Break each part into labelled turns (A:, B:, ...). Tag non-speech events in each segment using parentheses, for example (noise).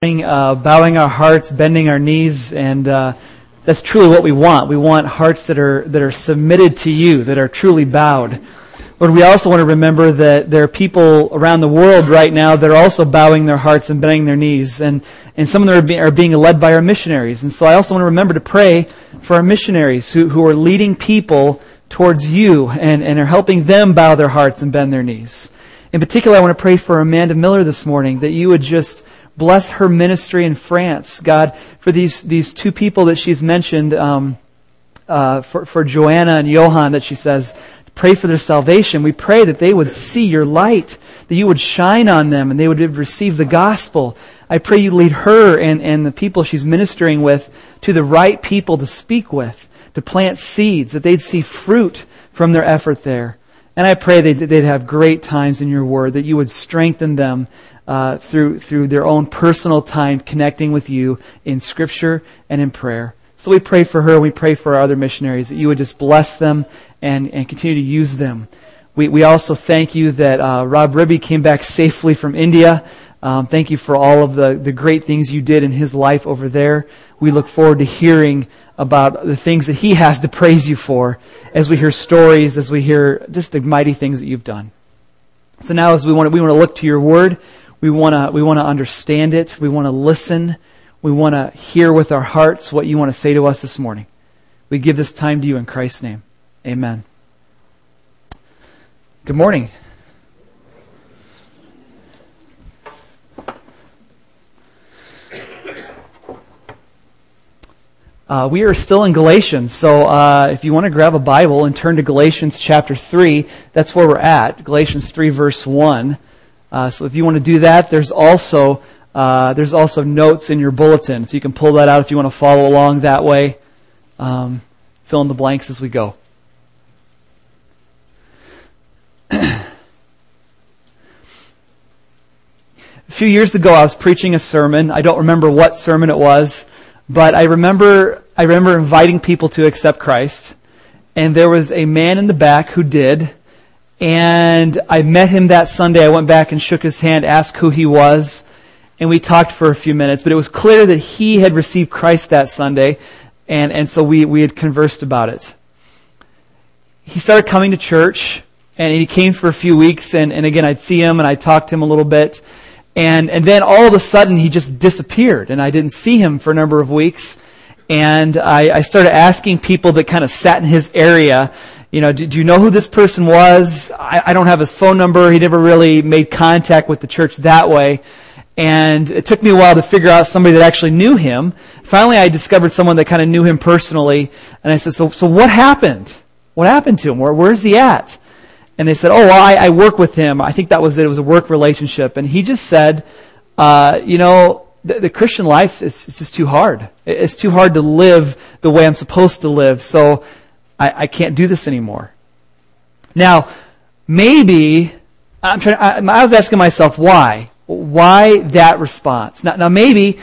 A: uh, bowing our hearts, bending our knees, and uh, that's truly what we want. We want hearts that are that are submitted to you, that are truly bowed. But we also want to remember that there are people around the world right now that are also bowing their hearts and bending their knees, and and some of them are, be, are being led by our missionaries. And so I also want to remember to pray for our missionaries who who are leading people towards you and and are helping them bow their hearts and bend their knees. In particular, I want to pray for Amanda Miller this morning that you would just Bless her ministry in France, God, for these, these two people that she's mentioned, um, uh, for, for Joanna and Johan that she says, pray for their salvation. We pray that they would see your light, that you would shine on them and they would receive the gospel. I pray you lead her and, and the people she's ministering with to the right people to speak with, to plant seeds, that they'd see fruit from their effort there. And I pray they'd, they'd have great times in your word, that you would strengthen them uh, through through their own personal time connecting with you in Scripture and in prayer. So we pray for her. We pray for our other missionaries that you would just bless them and and continue to use them. We we also thank you that uh, Rob Ribby came back safely from India. Um, thank you for all of the, the great things you did in his life over there. We look forward to hearing about the things that he has to praise you for as we hear stories, as we hear just the mighty things that you've done. So now as we want to, we want to look to your word, we want to we want to understand it. We want to listen. We want to hear with our hearts what you want to say to us this morning. We give this time to you in Christ's name. Amen. Good morning. Uh, we are still in Galatians, so uh, if you want to grab a Bible and turn to Galatians chapter 3, that's where we're at. Galatians 3, verse 1. Uh, so if you want to do that, there's also uh, there's also notes in your bulletin, so you can pull that out if you want to follow along that way. Um, fill in the blanks as we go. a few years ago, I was preaching a sermon. I don't remember what sermon it was, but I remember I remember inviting people to accept Christ, and there was a man in the back who did. And I met him that Sunday. I went back and shook his hand, asked who he was, and we talked for a few minutes. But it was clear that he had received Christ that Sunday, and, and so we, we had conversed about it. He started coming to church, and he came for a few weeks, and, and again, I'd see him and I'd talk to him a little bit. And, and then all of a sudden, he just disappeared, and I didn't see him for a number of weeks. And I, I started asking people that kind of sat in his area, you know, do, do you know who this person was? I, I don't have his phone number. He never really made contact with the church that way. And it took me a while to figure out somebody that actually knew him. Finally, I discovered someone that kind of knew him personally. And I said, so, so what happened? What happened to him? Where, where's he at? And they said, oh, well, I, I work with him. I think that was it. It was a work relationship. And he just said, uh, you know, the, the Christian life is it's just too hard. It's too hard to live the way I'm supposed to live. So I, I can't do this anymore. Now, maybe, I'm trying, I, I was asking myself why. Why that response? Now, now maybe,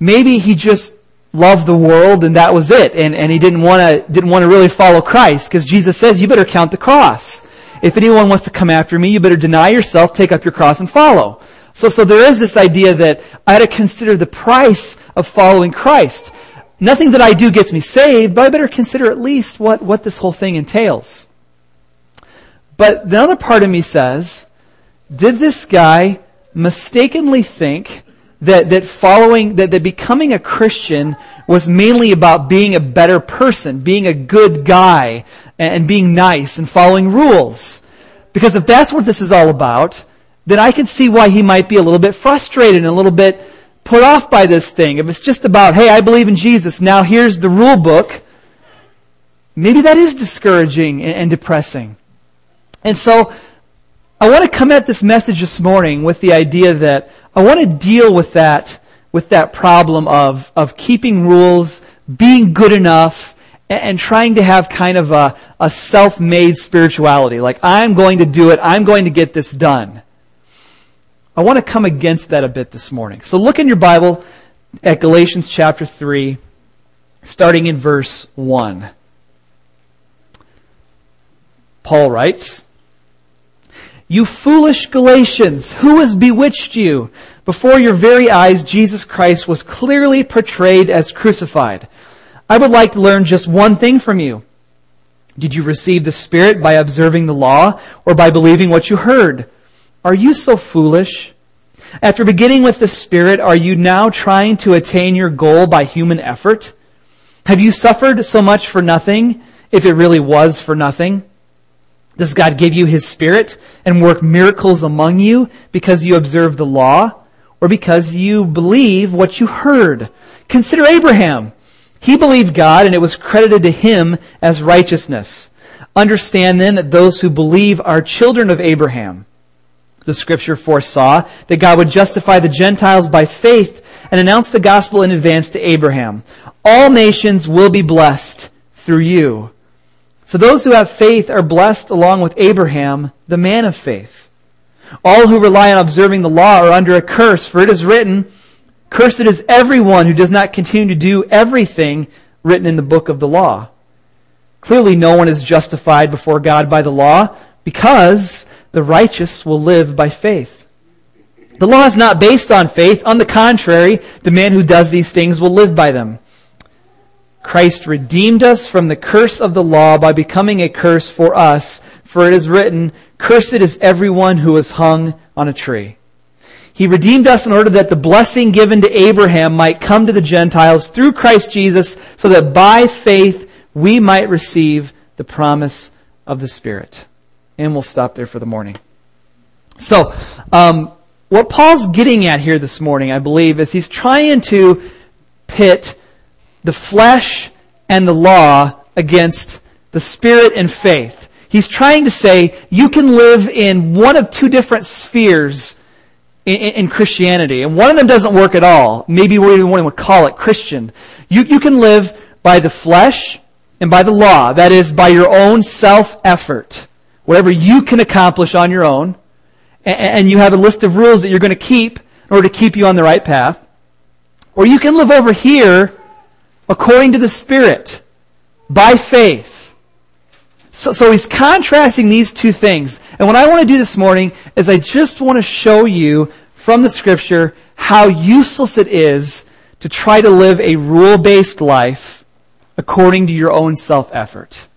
A: maybe he just loved the world and that was it. And, and he didn't want to, didn't want to really follow Christ because Jesus says you better count the cross. If anyone wants to come after me, you better deny yourself, take up your cross and follow. So, so there is this idea that I had to consider the price of following Christ. Nothing that I do gets me saved, but I better consider at least what, what this whole thing entails. But the other part of me says, did this guy mistakenly think that, that following, that, that becoming a Christian was mainly about being a better person, being a good guy, and, and being nice and following rules? Because if that's what this is all about, then I can see why he might be a little bit frustrated and a little bit put off by this thing, if it's just about, hey, I believe in Jesus, now here's the rule book, maybe that is discouraging and, depressing. And so, I want to come at this message this morning with the idea that I want to deal with that, with that problem of, of keeping rules, being good enough, and, and trying to have kind of a, a self-made spirituality. Like, I'm going to do it, I'm going to get this done. I want to come against that a bit this morning. So look in your Bible at Galatians chapter 3, starting in verse 1. Paul writes, You foolish Galatians, who has bewitched you? Before your very eyes, Jesus Christ was clearly portrayed as crucified. I would like to learn just one thing from you. Did you receive the Spirit by observing the law or by believing what you heard? Are you so foolish? After beginning with the Spirit, are you now trying to attain your goal by human effort? Have you suffered so much for nothing, if it really was for nothing? Does God give you His Spirit and work miracles among you because you observe the law or because you believe what you heard? Consider Abraham. He believed God and it was credited to him as righteousness. Understand then that those who believe are children of Abraham. The scripture foresaw that God would justify the Gentiles by faith and announce the gospel in advance to Abraham. All nations will be blessed through you. So those who have faith are blessed along with Abraham, the man of faith. All who rely on observing the law are under a curse, for it is written, Cursed is everyone who does not continue to do everything written in the book of the law. Clearly, no one is justified before God by the law because the righteous will live by faith. The law is not based on faith. On the contrary, the man who does these things will live by them. Christ redeemed us from the curse of the law by becoming a curse for us, for it is written, Cursed is everyone who is hung on a tree. He redeemed us in order that the blessing given to Abraham might come to the Gentiles through Christ Jesus, so that by faith we might receive the promise of the Spirit. And we'll stop there for the morning. So, um, what Paul's getting at here this morning, I believe, is he's trying to pit the flesh and the law against the Spirit and faith. He's trying to say you can live in one of two different spheres in, in, Christianity, and one of them doesn't work at all. Maybe we even want to call it Christian. You, you can live by the flesh and by the law. That is, by your own self-effort. Whatever you can accomplish on your own. And, you have a list of rules that you're going to keep in order to keep you on the right path. Or you can live over here according to the Spirit, by faith. So, so he's contrasting these two things. And what I want to do this morning is I just want to show you from the scripture how useless it is to try to live a rule-based life according to your own self-effort.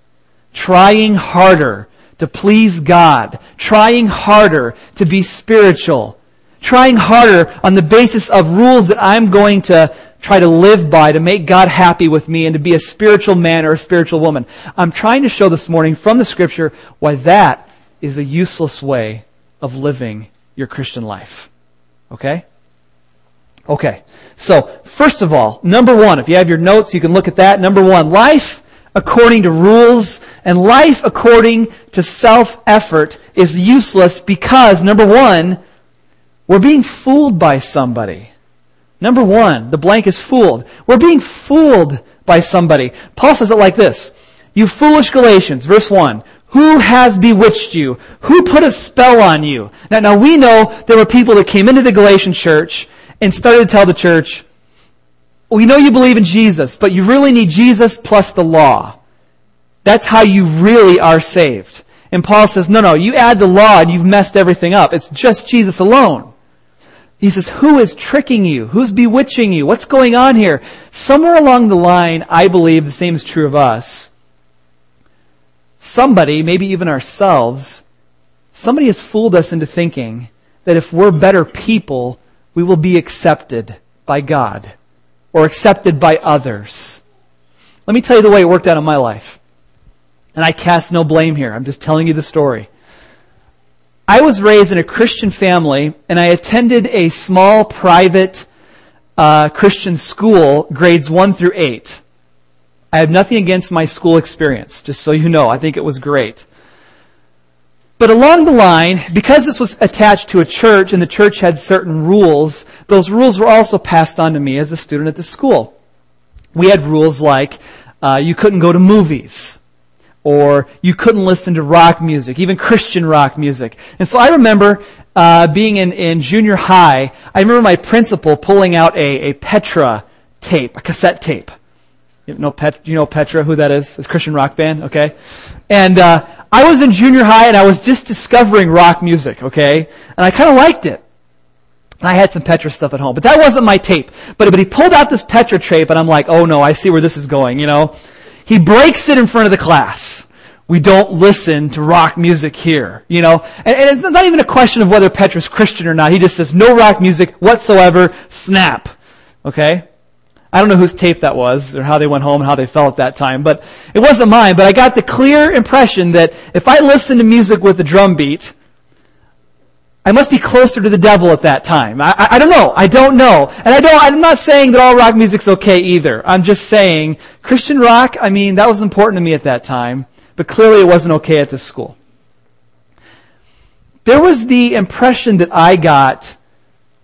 A: Trying harder to please God. Trying harder to be spiritual. Trying harder on the basis of rules that I'm going to try to live by to make God happy with me and to be a spiritual man or a spiritual woman. I'm trying to show this morning from the scripture why that is a useless way of living your Christian life. Okay? Okay. So, first of all, number one, if you have your notes, you can look at that. Number one, life according to rules and life according to self-effort is useless because, number one, we're being fooled by somebody. Number one, the blank is fooled. We're being fooled by somebody. Paul says it like this. You foolish Galatians, verse 1. Who has bewitched you? Who put a spell on you? Now, now we know there were people that came into the Galatian church and started to tell the church, we know you believe in Jesus, but you really need Jesus plus the law. That's how you really are saved. And Paul says, no, no, you add the law and you've messed everything up. It's just Jesus alone. He says, who is tricking you? Who's bewitching you? What's going on here? Somewhere along the line, I believe the same is true of us. Somebody, maybe even ourselves, somebody has fooled us into thinking that if we're better people, we will be accepted by God or accepted by others. Let me tell you the way it worked out in my life. And I cast no blame here. I'm just telling you the story. I was raised in a Christian family, and I attended a small private uh, Christian school, grades one through eight. I have nothing against my school experience, just so you know. I think it was great. But along the line, because this was attached to a church and the church had certain rules, those rules were also passed on to me as a student at the school. We had rules like uh, you couldn't go to movies or you couldn't listen to rock music, even Christian rock music. And so I remember uh, being in, in junior high, I remember my principal pulling out a, a Petra tape, a cassette tape. You know, Pet, you know Petra, who that is? It's a Christian rock band, okay? And uh, I was in junior high and I was just discovering rock music, okay? And I kind of liked it. And I had some Petra stuff at home, but that wasn't my tape. But, but he pulled out this Petra tape and I'm like, oh no, I see where this is going, you know? He breaks it in front of the class. We don't listen to rock music here, you know? And, and it's not even a question of whether Petra's Christian or not. He just says, no rock music whatsoever, snap. Okay? I don't know whose tape that was or how they went home and how they felt at that time, but it wasn't mine. But I got the clear impression that if I listen to music with a drum beat, I must be closer to the devil at that time. I, I, I, don't know. I don't know. And I don't, I'm not saying that all rock music's okay either. I'm just saying Christian rock, I mean, that was important to me at that time, but clearly it wasn't okay at this school. There was the impression that I got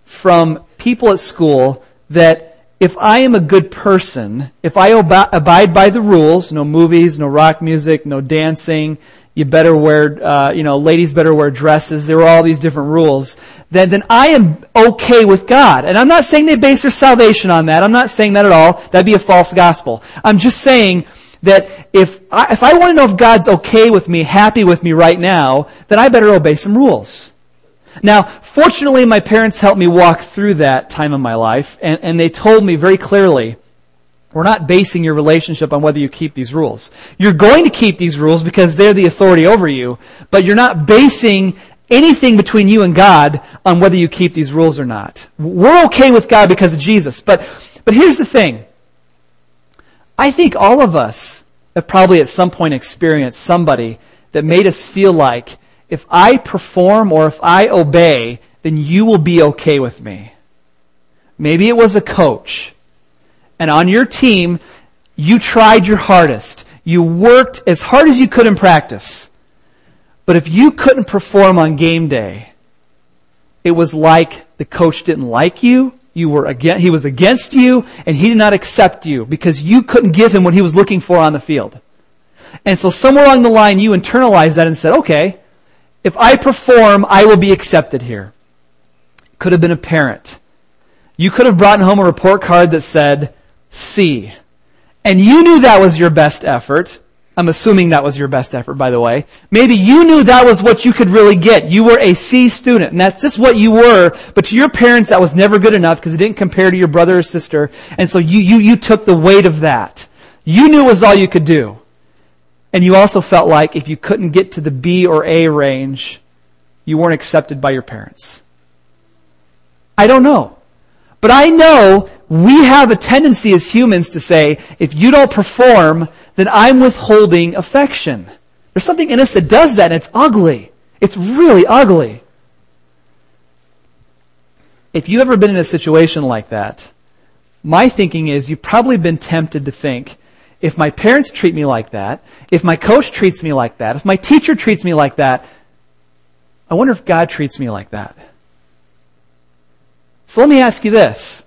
A: from people at school that if I am a good person, if I abide by the rules, no movies, no rock music, no dancing, you better wear, uh, you know, ladies better wear dresses. There were all these different rules. Then, then I am okay with God. And I'm not saying they base their salvation on that. I'm not saying that at all. That'd be a false gospel. I'm just saying that if I, if I want to know if God's okay with me, happy with me right now, then I better obey some rules. Now, fortunately, my parents helped me walk through that time of my life, and, and they told me very clearly, we're not basing your relationship on whether you keep these rules. You're going to keep these rules because they're the authority over you, but you're not basing anything between you and God on whether you keep these rules or not. We're okay with God because of Jesus. But, but here's the thing. I think all of us have probably at some point experienced somebody that made us feel like if I perform or if I obey, then you will be okay with me. Maybe it was a coach and on your team, you tried your hardest. You worked as hard as you could in practice. But if you couldn't perform on game day, it was like the coach didn't like you, you were against, he was against you, and he did not accept you because you couldn't give him what he was looking for on the field. And so somewhere along the line you internalized that and said, okay, if I perform, I will be accepted here. Could have been a parent. You could have brought home a report card that said, C. And you knew that was your best effort. I'm assuming that was your best effort, by the way. Maybe you knew that was what you could really get. You were a C student, and that's just what you were. But to your parents, that was never good enough because it didn't compare to your brother or sister. And so you, you, you took the weight of that. You knew it was all you could do. And you also felt like if you couldn't get to the B or A range, you weren't accepted by your parents. I don't know. But I know we have a tendency as humans to say, if you don't perform, then I'm withholding affection. There's something in us that does that, and it's ugly. It's really ugly. If you've ever been in a situation like that, my thinking is you've probably been tempted to think, if my parents treat me like that, if my coach treats me like that, if my teacher treats me like that, I wonder if God treats me like that. So let me ask you this.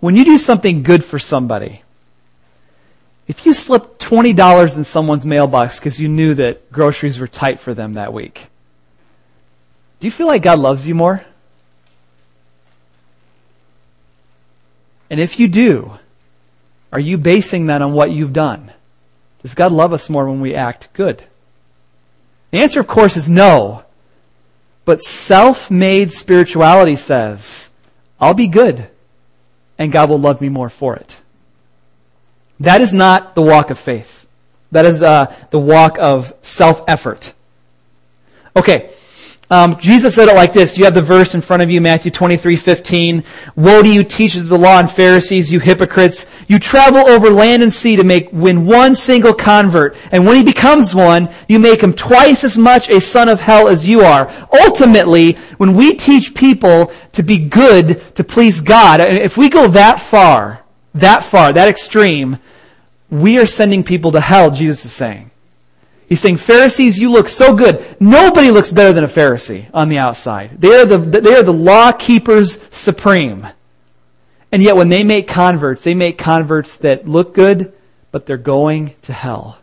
A: When you do something good for somebody, if you slip $20 in someone's mailbox because you knew that groceries were tight for them that week, do you feel like God loves you more? And if you do, are you basing that on what you've done? Does God love us more when we act good? The answer, of course, is no. But self-made spirituality says, I'll be good and God will love me more for it. That is not the walk of faith. That is uh, the walk of self-effort. Okay, um, Jesus said it like this. You have the verse in front of you, Matthew 23, 15. Woe to you, teachers of the law and Pharisees, you hypocrites. You travel over land and sea to make, win one single convert. And when he becomes one, you make him twice as much a son of hell as you are. Ultimately, when we teach people to be good, to please God, if we go that far, that far, that extreme, we are sending people to hell, Jesus is saying. He's saying, Pharisees, you look so good. Nobody looks better than a Pharisee on the outside. They are the, they are the law keepers supreme. And yet when they make converts, they make converts that look good, but they're going to hell.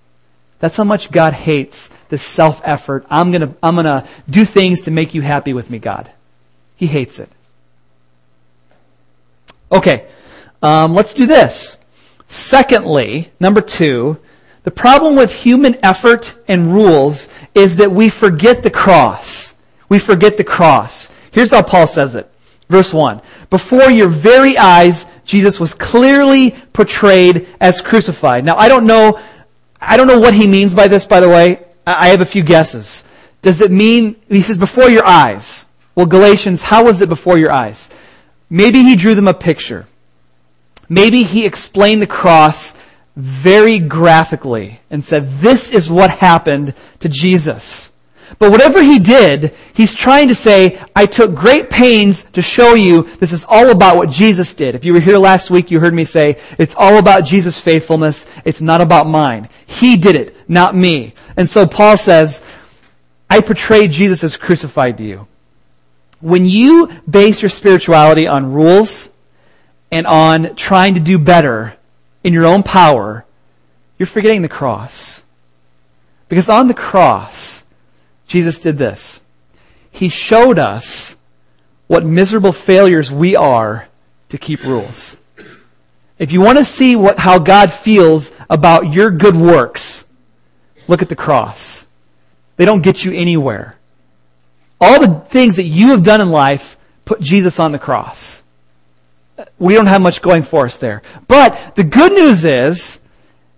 A: That's how much God hates this self-effort. I'm gonna, I'm gonna do things to make you happy with me, God. He hates it. Okay. Um, let's do this. Secondly, number two, the problem with human effort and rules is that we forget the cross. we forget the cross. Here's how Paul says it. Verse 1. Before your very eyes, Jesus was clearly portrayed as crucified. Now, I don't know, I don't know what he means by this, by the way. I have a few guesses. Does it mean, he says before your eyes. Well, Galatians, how was it before your eyes? Maybe he drew them a picture. Maybe he explained the cross very graphically and said, this is what happened to Jesus. But whatever he did, he's trying to say, I took great pains to show you this is all about what Jesus did. If you were here last week, you heard me say, it's all about Jesus' faithfulness. It's not about mine. He did it, not me. And so Paul says, I portray Jesus as crucified to you. When you base your spirituality on rules and on trying to do better in your own power, you're forgetting the cross. Because on the cross, Jesus did this. He showed us what miserable failures we are to keep rules. If you want to see what, how God feels about your good works, look at the cross. They don't get you anywhere. All the things that you have done in life put Jesus on the cross. We don't have much going for us there. But the good news is,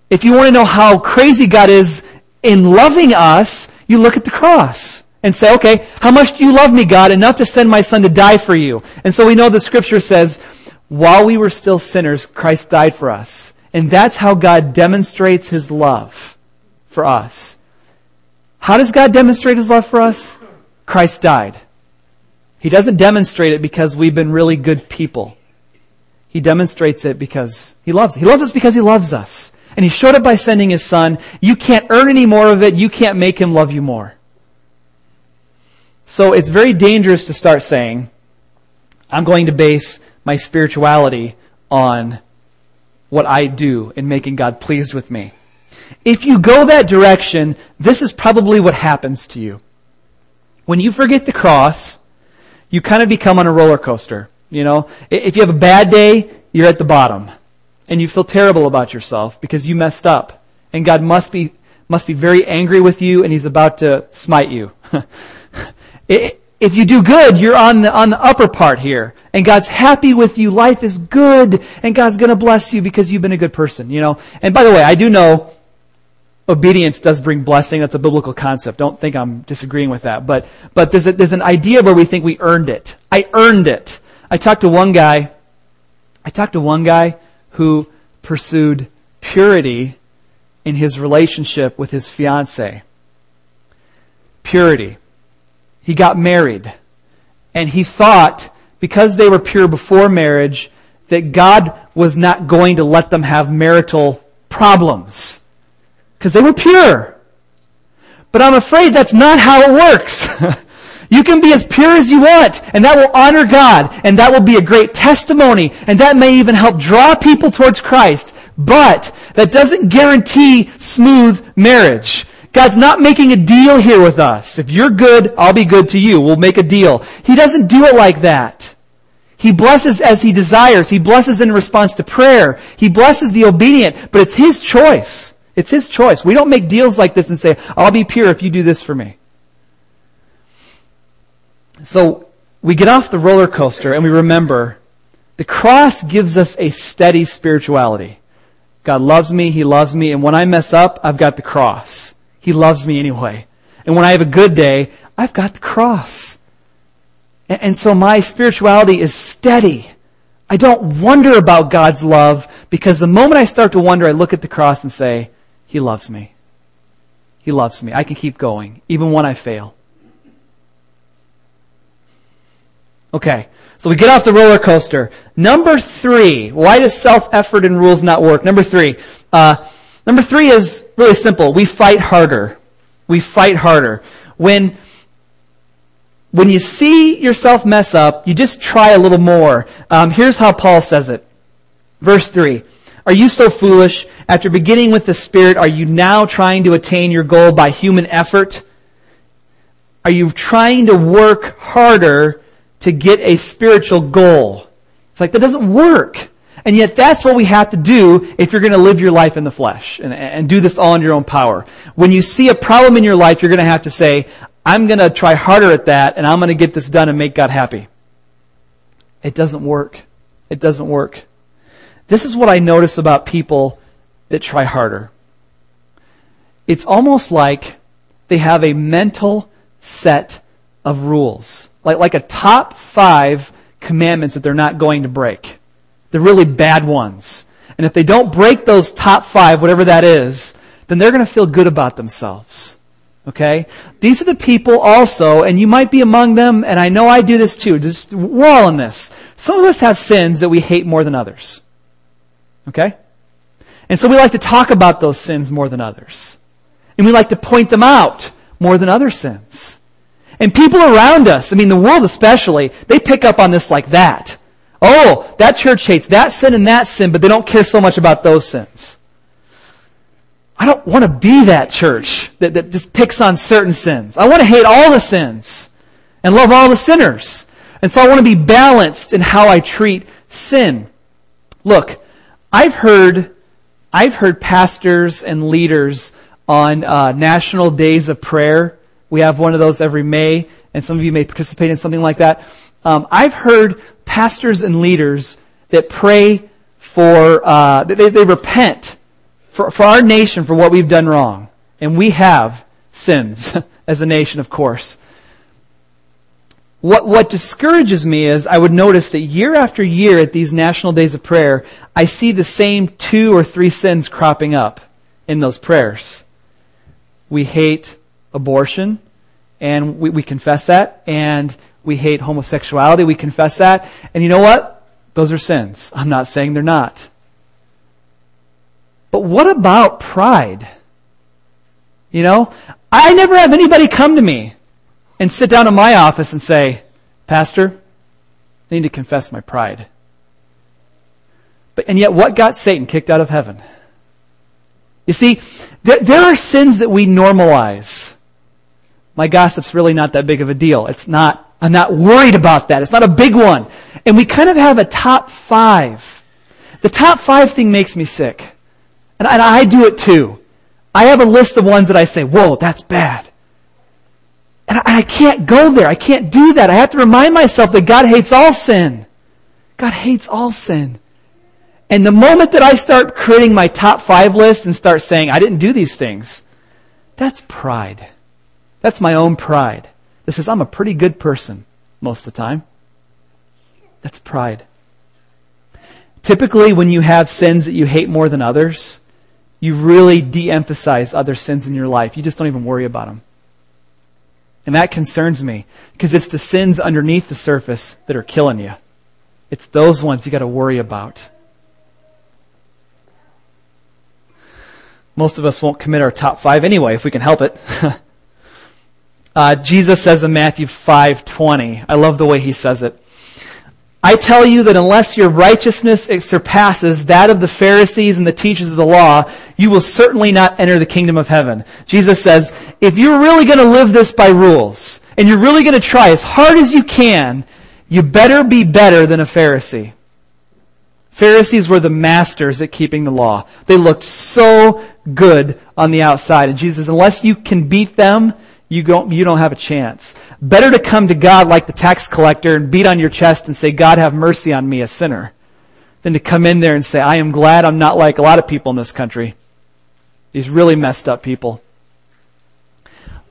A: if you want to know how crazy God is in loving us, you look at the cross and say, okay, how much do you love me, God, enough to send my son to die for you? And so we know the scripture says, while we were still sinners, Christ died for us. And that's how God demonstrates his love for us. How does God demonstrate his love for us? Christ died. He doesn't demonstrate it because we've been really good people. He demonstrates it because he loves. He loves us because he loves us. And he showed it by sending his son. You can't earn any more of it. You can't make him love you more. So it's very dangerous to start saying, I'm going to base my spirituality on what I do in making God pleased with me. If you go that direction, this is probably what happens to you. When you forget the cross, you kind of become on a roller coaster. You know, if you have a bad day, you're at the bottom and you feel terrible about yourself because you messed up. And God must be, must be very angry with you and he's about to smite you. (laughs) if you do good, you're on the, on the upper part here. And God's happy with you. Life is good. And God's gonna bless you because you've been a good person, you know. And by the way, I do know obedience does bring blessing. That's a biblical concept. Don't think I'm disagreeing with that. But, but there's a, there's an idea where we think we earned it. I earned it. I talked to one guy, I talked to one guy who pursued purity in his relationship with his fiance. Purity. He got married. And he thought, because they were pure before marriage, that God was not going to let them have marital problems. Because they were pure. But I'm afraid that's not how it works. (laughs) You can be as pure as you want, and that will honor God, and that will be a great testimony, and that may even help draw people towards Christ. But that doesn't guarantee smooth marriage. God's not making a deal here with us. If you're good, I'll be good to you. We'll make a deal. He doesn't do it like that. He blesses as he desires. He blesses in response to prayer. He blesses the obedient, but it's his choice. It's his choice. We don't make deals like this and say, I'll be pure if you do this for me. So we get off the roller coaster and we remember the cross gives us a steady spirituality. God loves me, He loves me, and when I mess up, I've got the cross. He loves me anyway. And when I have a good day, I've got the cross. And, so my spirituality is steady. I don't wonder about God's love because the moment I start to wonder, I look at the cross and say, He loves me. He loves me. I can keep going, even when I fail. Okay. So we get off the roller coaster. Number three. Why does self-effort and rules not work? Number three. Uh, number three is really simple. We fight harder. We fight harder. When, when you see yourself mess up, you just try a little more. Um, here's how Paul says it. Verse three. Are you so foolish? After beginning with the Spirit, are you now trying to attain your goal by human effort? Are you trying to work harder to get a spiritual goal. It's like, that doesn't work. And yet that's what we have to do if you're going to live your life in the flesh and, and do this all in your own power. When you see a problem in your life, you're going to have to say, I'm going to try harder at that and I'm going to get this done and make God happy. It doesn't work. It doesn't work. This is what I notice about people that try harder. It's almost like they have a mental set of rules. Like, like a top five commandments that they're not going to break. The really bad ones. And if they don't break those top five, whatever that is, then they're going to feel good about themselves. Okay? These are the people also, and you might be among them, and I know I do this too. Just, we're all in this. Some of us have sins that we hate more than others. Okay? And so we like to talk about those sins more than others. And we like to point them out more than other sins. And people around us, I mean the world especially, they pick up on this like that. Oh, that church hates that sin and that sin, but they don't care so much about those sins. I don't want to be that church that, that just picks on certain sins. I want to hate all the sins and love all the sinners. And so I want to be balanced in how I treat sin. Look, I've heard, I've heard pastors and leaders on uh, national days of prayer. We have one of those every May, and some of you may participate in something like that. Um, I've heard pastors and leaders that pray for, uh, they, they repent for, for our nation for what we've done wrong. And we have sins (laughs) as a nation, of course. What, what discourages me is I would notice that year after year at these national days of prayer, I see the same two or three sins cropping up in those prayers. We hate abortion, and we, we confess that, and we hate homosexuality, we confess that, and you know what? Those are sins. I'm not saying they're not. But what about pride? You know, I never have anybody come to me and sit down in my office and say, Pastor, I need to confess my pride. But, and yet what got Satan kicked out of heaven? You see, there, there are sins that we normalize. My gossip's really not that big of a deal. It's not, I'm not worried about that. It's not a big one. And we kind of have a top five. The top five thing makes me sick. And, and I do it too. I have a list of ones that I say, whoa, that's bad. And I, I can't go there. I can't do that. I have to remind myself that God hates all sin. God hates all sin. And the moment that I start creating my top five list and start saying, I didn't do these things, that's pride. That's my own pride. This is, I'm a pretty good person most of the time. That's pride. Typically, when you have sins that you hate more than others, you really de emphasize other sins in your life. You just don't even worry about them. And that concerns me because it's the sins underneath the surface that are killing you. It's those ones you got to worry about. Most of us won't commit our top five anyway if we can help it. (laughs) uh, Jesus says in Matthew 5:20. I love the way he says it. I tell you that unless your righteousness surpasses that of the Pharisees and the teachers of the law, you will certainly not enter the kingdom of heaven. Jesus says, if you're really going to live this by rules, and you're really going to try as hard as you can, you better be better than a Pharisee. Pharisees were the masters at keeping the law. They looked so good on the outside. And Jesus says, unless you can beat them, you don't, you don't have a chance. Better to come to God like the tax collector and beat on your chest and say, God have mercy on me, a sinner, than to come in there and say, I am glad I'm not like a lot of people in this country. These really messed up people.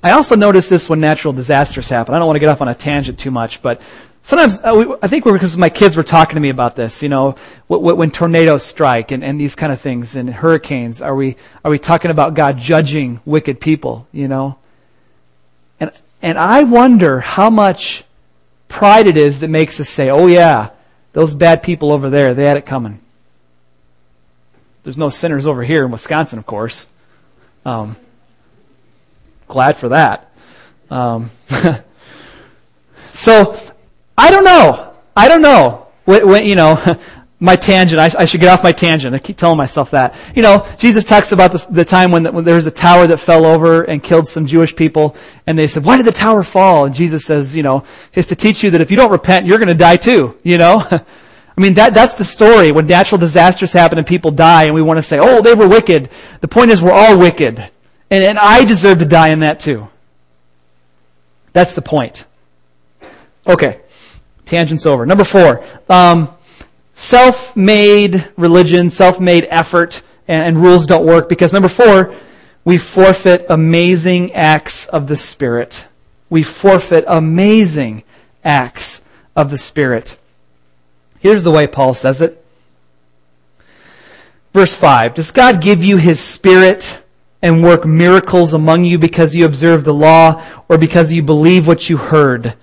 A: I also notice this when natural disasters happen. I don't want to get off on a tangent too much, but sometimes uh, I think because my kids were talking to me about this. You know, when tornadoes strike and, and these kind of things and hurricanes, are we are we talking about God judging wicked people? You know, and I wonder how much pride it is that makes us say, "Oh yeah, those bad people over there, they had it coming." There's no sinners over here in Wisconsin, of course. Um, glad for that. Um, (laughs) so I don't know. I don't know. When, when, you know, (laughs) my tangent. I, I, should get off my tangent. I keep telling myself that. You know, Jesus talks about this, the time when, the, when there was a tower that fell over and killed some Jewish people, and they said, "Why did the tower fall?" And Jesus says, "You know, is to teach you that if you don't repent, you're going to die too." You know. (laughs) I mean, that, that's the story. When natural disasters happen and people die and we want to say, oh, they were wicked. The point is we're all wicked. And, and I deserve to die in that too. That's the point. Okay. Tangents over. Number four. Um, self-made religion, self-made effort, and, and rules don't work because number four, we forfeit amazing acts of the Spirit. We forfeit amazing acts of the Spirit. Here's the way Paul says it. Verse 5 Does God give you His Spirit and work miracles among you because you observe the law or because you believe what you heard?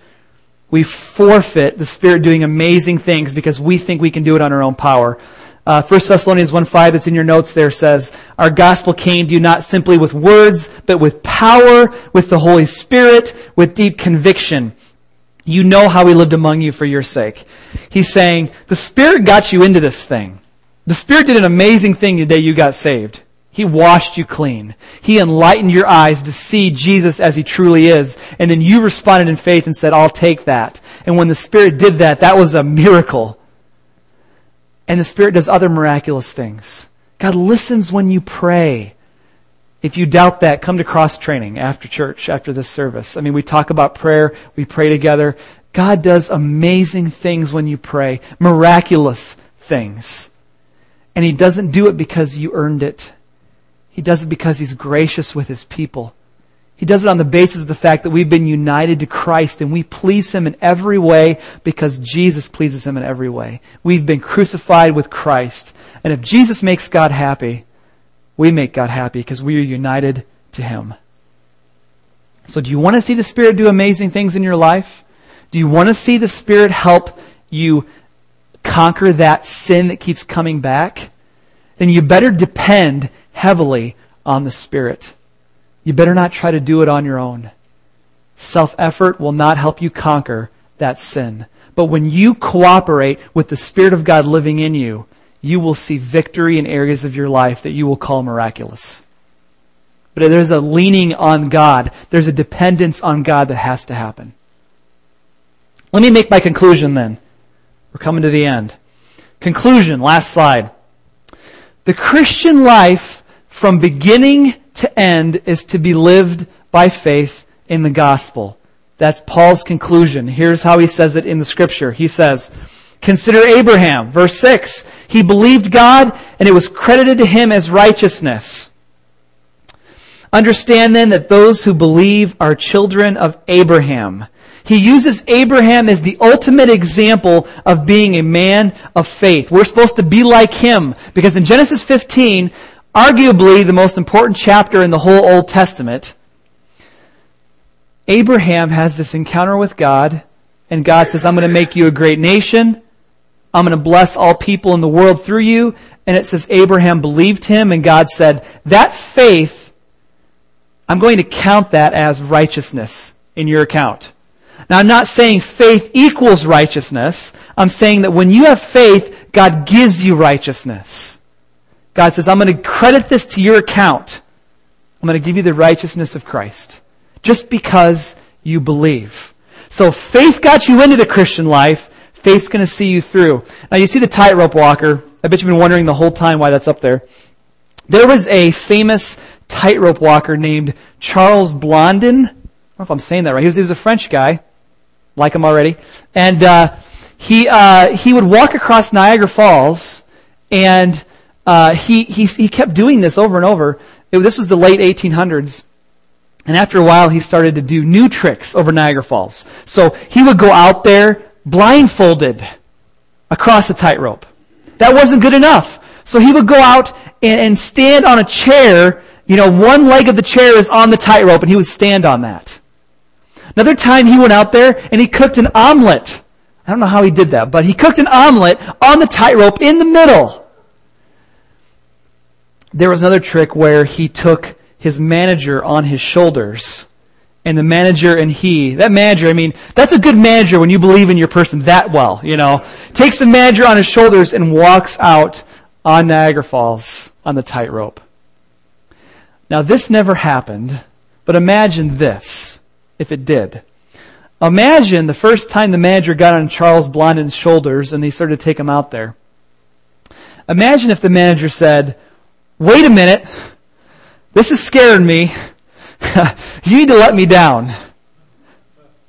A: We forfeit the Spirit doing amazing things because we think we can do it on our own power. Uh, 1 Thessalonians 1 5 that's in your notes there says, Our gospel came to you not simply with words, but with power, with the Holy Spirit, with deep conviction. You know how we lived among you for your sake. He's saying, the Spirit got you into this thing. The Spirit did an amazing thing the day you got saved. He washed you clean. He enlightened your eyes to see Jesus as He truly is. And then you responded in faith and said, I'll take that. And when the Spirit did that, that was a miracle. And the Spirit does other miraculous things. God listens when you pray. If you doubt that, come to cross training after church, after this service. I mean, we talk about prayer, we pray together. God does amazing things when you pray, miraculous things. And He doesn't do it because you earned it. He does it because He's gracious with His people. He does it on the basis of the fact that we've been united to Christ and we please Him in every way because Jesus pleases Him in every way. We've been crucified with Christ. And if Jesus makes God happy, we make God happy because we are united to Him. So do you want to see the Spirit do amazing things in your life? Do you want to see the Spirit help you conquer that sin that keeps coming back? Then you better depend heavily on the Spirit. You better not try to do it on your own. Self effort will not help you conquer that sin. But when you cooperate with the Spirit of God living in you, you will see victory in areas of your life that you will call miraculous. But there's a leaning on God. There's a dependence on God that has to happen. Let me make my conclusion then. We're coming to the end. Conclusion, last slide. The Christian life from beginning to end is to be lived by faith in the gospel. That's Paul's conclusion. Here's how he says it in the scripture. He says, Consider Abraham, verse 6. He believed God and it was credited to him as righteousness. Understand then that those who believe are children of Abraham. He uses Abraham as the ultimate example of being a man of faith. We're supposed to be like him because in Genesis 15, arguably the most important chapter in the whole Old Testament, Abraham has this encounter with God, and God says, I'm going to make you a great nation. I'm going to bless all people in the world through you. And it says Abraham believed him, and God said, That faith, I'm going to count that as righteousness in your account. Now, I'm not saying faith equals righteousness. I'm saying that when you have faith, God gives you righteousness. God says, I'm going to credit this to your account. I'm going to give you the righteousness of Christ. Just because you believe. So faith got you into the Christian life. Faith's going to see you through. Now you see the tightrope walker. I bet you've been wondering the whole time why that's up there. There was a famous tightrope walker named Charles Blondin. I don't know if I'm saying that right. He was, he was a French guy. Like him already. And, uh, he, uh, he would walk across Niagara Falls and uh, he, he, he kept doing this over and over. It, this was the late 1800s. And after a while, he started to do new tricks over Niagara Falls. So he would go out there blindfolded across a tightrope. That wasn't good enough. So he would go out and, and stand on a chair. You know, one leg of the chair is on the tightrope, and he would stand on that. Another time he went out there and he cooked an omelet. I don't know how he did that, but he cooked an omelet on the tightrope in the middle. There was another trick where he took his manager on his shoulders. And the manager and he, that manager, I mean, that's a good manager when you believe in your person that well, you know. Takes the manager on his shoulders and walks out on Niagara Falls on the tightrope. Now this never happened, but imagine this, if it did. Imagine the first time the manager got on Charles Blondin's shoulders and they started to take him out there. Imagine if the manager said, wait a minute, this is scaring me. (laughs) you need to let me down.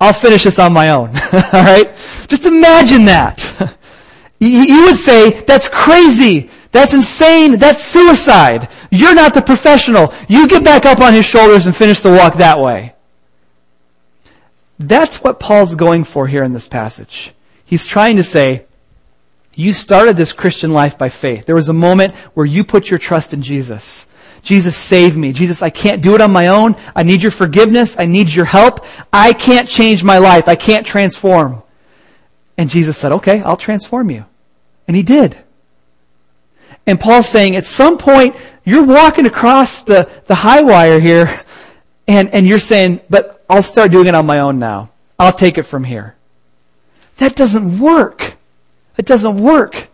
A: I'll finish this on my own. (laughs) All right? Just imagine that. (laughs) You would say, that's crazy. That's insane. That's suicide. You're not the professional. You get back up on his shoulders and finish the walk that way. That's what Paul's going for here in this passage. He's trying to say, you started this Christian life by faith. There was a moment where you put your trust in Jesus. Jesus, save me. Jesus, I can't do it on my own. I need your forgiveness. I need your help. I can't change my life. I can't transform. And Jesus said, okay, I'll transform you. And he did. And Paul's saying at some point, you're walking across the, the high wire here, and, and you're saying, but I'll start doing it on my own now. I'll take it from here. That doesn't work. It doesn't work.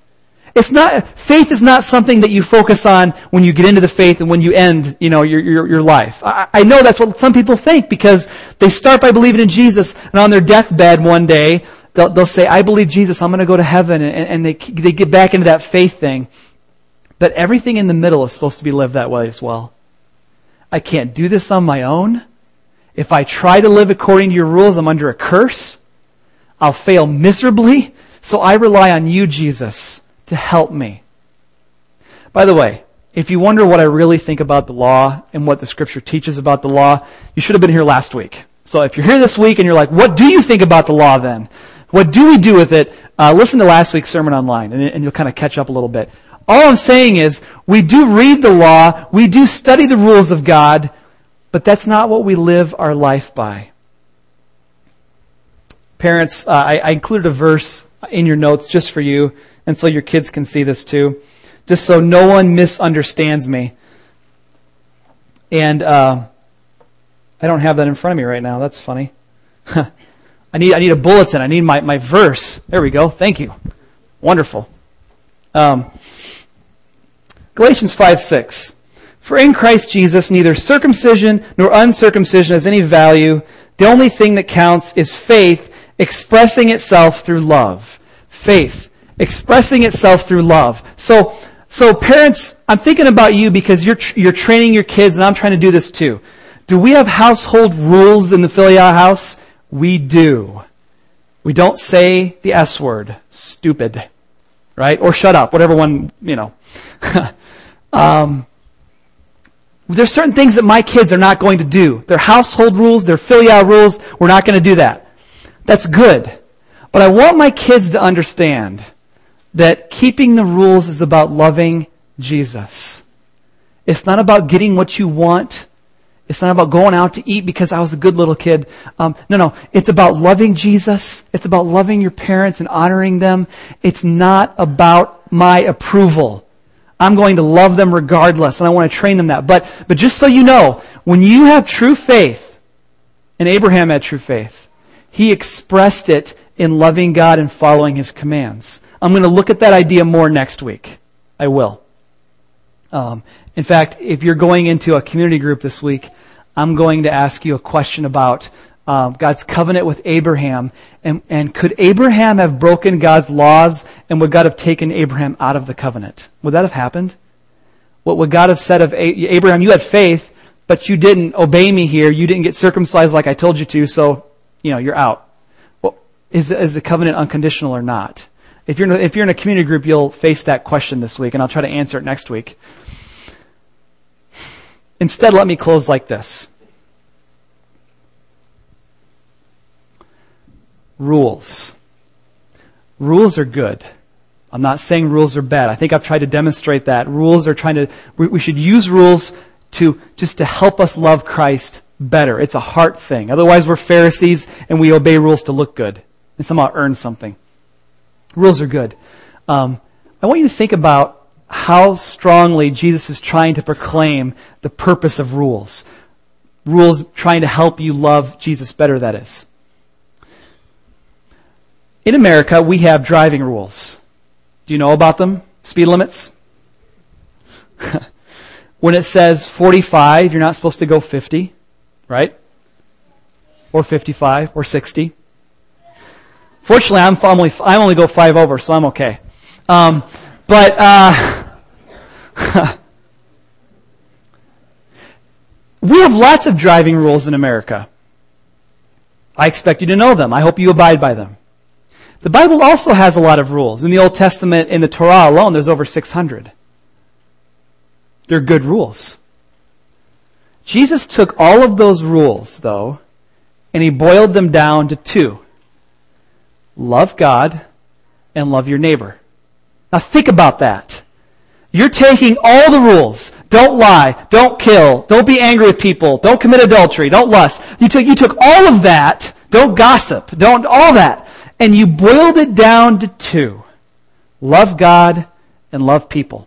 A: It's not, faith is not something that you focus on when you get into the faith and when you end, you know, your, your, your life. I, I know that's what some people think because they start by believing in Jesus and on their deathbed one day, they'll, they'll say, I believe Jesus, I'm going to go to heaven, and, and they, they get back into that faith thing. But everything in the middle is supposed to be lived that way as well. I can't do this on my own. If I try to live according to your rules, I'm under a curse. I'll fail miserably. So I rely on you, Jesus to help me. By the way, if you wonder what I really think about the law and what the scripture teaches about the law, you should have been here last week. So if you're here this week and you're like, what do you think about the law then? What do we do with it? Uh, listen to last week's sermon online and, and you'll kind of catch up a little bit. All I'm saying is, we do read the law, we do study the rules of God, but that's not what we live our life by. Parents, uh, I, I included a verse in your notes just for you and so your kids can see this too, just so no one misunderstands me. And uh, I don't have that in front of me right now. That's funny. (laughs) I need I need a bulletin. I need my, my verse. There we go. Thank you. Wonderful. Um, Galatians 5 6. For in Christ Jesus, neither circumcision nor uncircumcision has any value. The only thing that counts is faith expressing itself through love. Faith expressing itself through love. So, so parents, I'm thinking about you because you're, you're training your kids and I'm trying to do this too. Do we have household rules in the Filial house? We do. We don't say the S word. Stupid. Right? Or shut up. Whatever one, you know. (laughs) um, there's certain things that my kids are not going to do. Their household rules, their filial rules, we're not going to do that. That's good. But I want my kids to understand that keeping the rules is about loving Jesus. It's not about getting what you want. It's not about going out to eat because I was a good little kid. Um, no, no. It's about loving Jesus. It's about loving your parents and honoring them. It's not about my approval. I'm going to love them regardless, and I want to train them that. But, but just so you know, when you have true faith, and Abraham had true faith, he expressed it in loving God and following his commands. I'm going to look at that idea more next week. I will. Um, in fact, if you're going into a community group this week, I'm going to ask you a question about um, God's covenant with Abraham. And, and could Abraham have broken God's laws and would God have taken Abraham out of the covenant? Would that have happened? What would God have said of Abraham? You had faith, but you didn't obey me here. You didn't get circumcised like I told you to, so, you know, you're out. Well, is, is the covenant unconditional or not? If you're, in a, if you're in a community group, you'll face that question this week, and I'll try to answer it next week. Instead, let me close like this. Rules. Rules are good. I'm not saying rules are bad. I think I've tried to demonstrate that. Rules are trying to, we, we should use rules to, just to help us love Christ better. It's a heart thing. Otherwise, we're Pharisees and we obey rules to look good and somehow earn something. Rules are good. Um, I want you to think about how strongly Jesus is trying to proclaim the purpose of rules. Rules trying to help you love Jesus better, that is. In America, we have driving rules. Do you know about them? Speed limits? (laughs) when it says 45, you're not supposed to go 50, right? Or 55 or 60. Fortunately, I'm only, I only go five over, so I'm okay. Um, but, uh, (laughs) we have lots of driving rules in America. I expect you to know them. I hope you abide by them. The Bible also has a lot of rules. In the Old Testament, in the Torah alone, there's over 600. They're good rules. Jesus took all of those rules, though, and he boiled them down to two. Love God and love your neighbor. Now think about that. You're taking all the rules. Don't lie. Don't kill. Don't be angry with people. Don't commit adultery. Don't lust. You took, you took all of that. Don't gossip. Don't, all that. And you boiled it down to two. Love God and love people.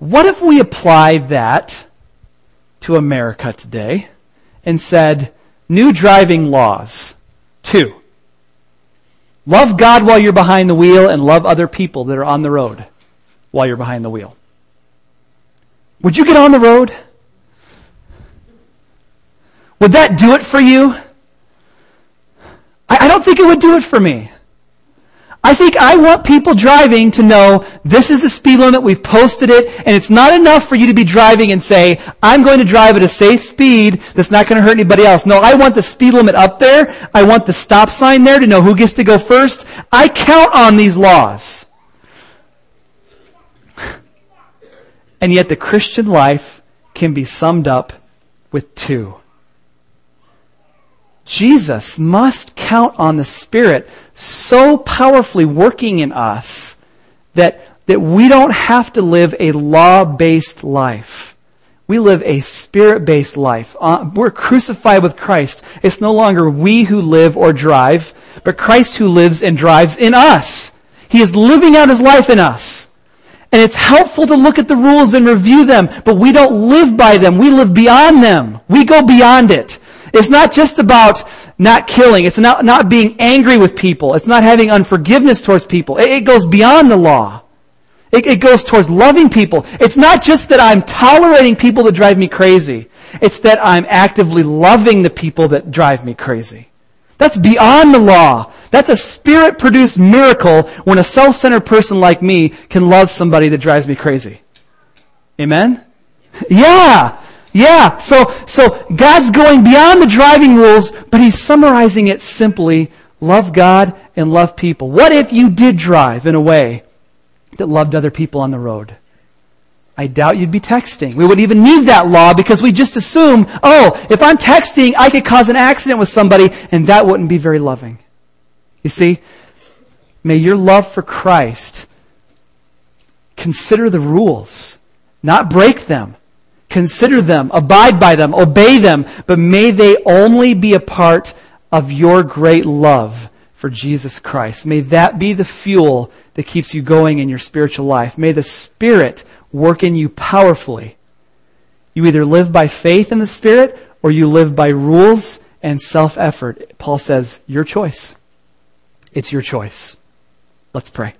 A: What if we apply that to America today and said, new driving laws? Two. Love God while you're behind the wheel and love other people that are on the road while you're behind the wheel. Would you get on the road? Would that do it for you? I, I don't think it would do it for me. I think I want people driving to know this is the speed limit, we've posted it, and it's not enough for you to be driving and say, I'm going to drive at a safe speed that's not going to hurt anybody else. No, I want the speed limit up there. I want the stop sign there to know who gets to go first. I count on these laws. (laughs) And yet the Christian life can be summed up with two. Jesus must count on the Spirit so powerfully working in us that, that we don't have to live a law-based life. We live a spirit-based life. Uh, we're crucified with Christ. It's no longer we who live or drive, but Christ who lives and drives in us. He is living out his life in us. And it's helpful to look at the rules and review them, but we don't live by them. We live beyond them. We go beyond it. It's not just about not killing. It's not, not being angry with people. It's not having unforgiveness towards people. It, it goes beyond the law. It, it goes towards loving people. It's not just that I'm tolerating people that drive me crazy. It's that I'm actively loving the people that drive me crazy. That's beyond the law. That's a spirit produced miracle when a self centered person like me can love somebody that drives me crazy. Amen? Yeah! Yeah, so, so God's going beyond the driving rules, but He's summarizing it simply, love God and love people. What if you did drive in a way that loved other people on the road? I doubt you'd be texting. We wouldn't even need that law because we just assume, oh, if I'm texting, I could cause an accident with somebody, and that wouldn't be very loving. You see, may your love for Christ consider the rules, not break them. Consider them, abide by them, obey them, but may they only be a part of your great love for Jesus Christ. May that be the fuel that keeps you going in your spiritual life. May the Spirit work in you powerfully. You either live by faith in the Spirit or you live by rules and self effort. Paul says, your choice. It's your choice. Let's pray.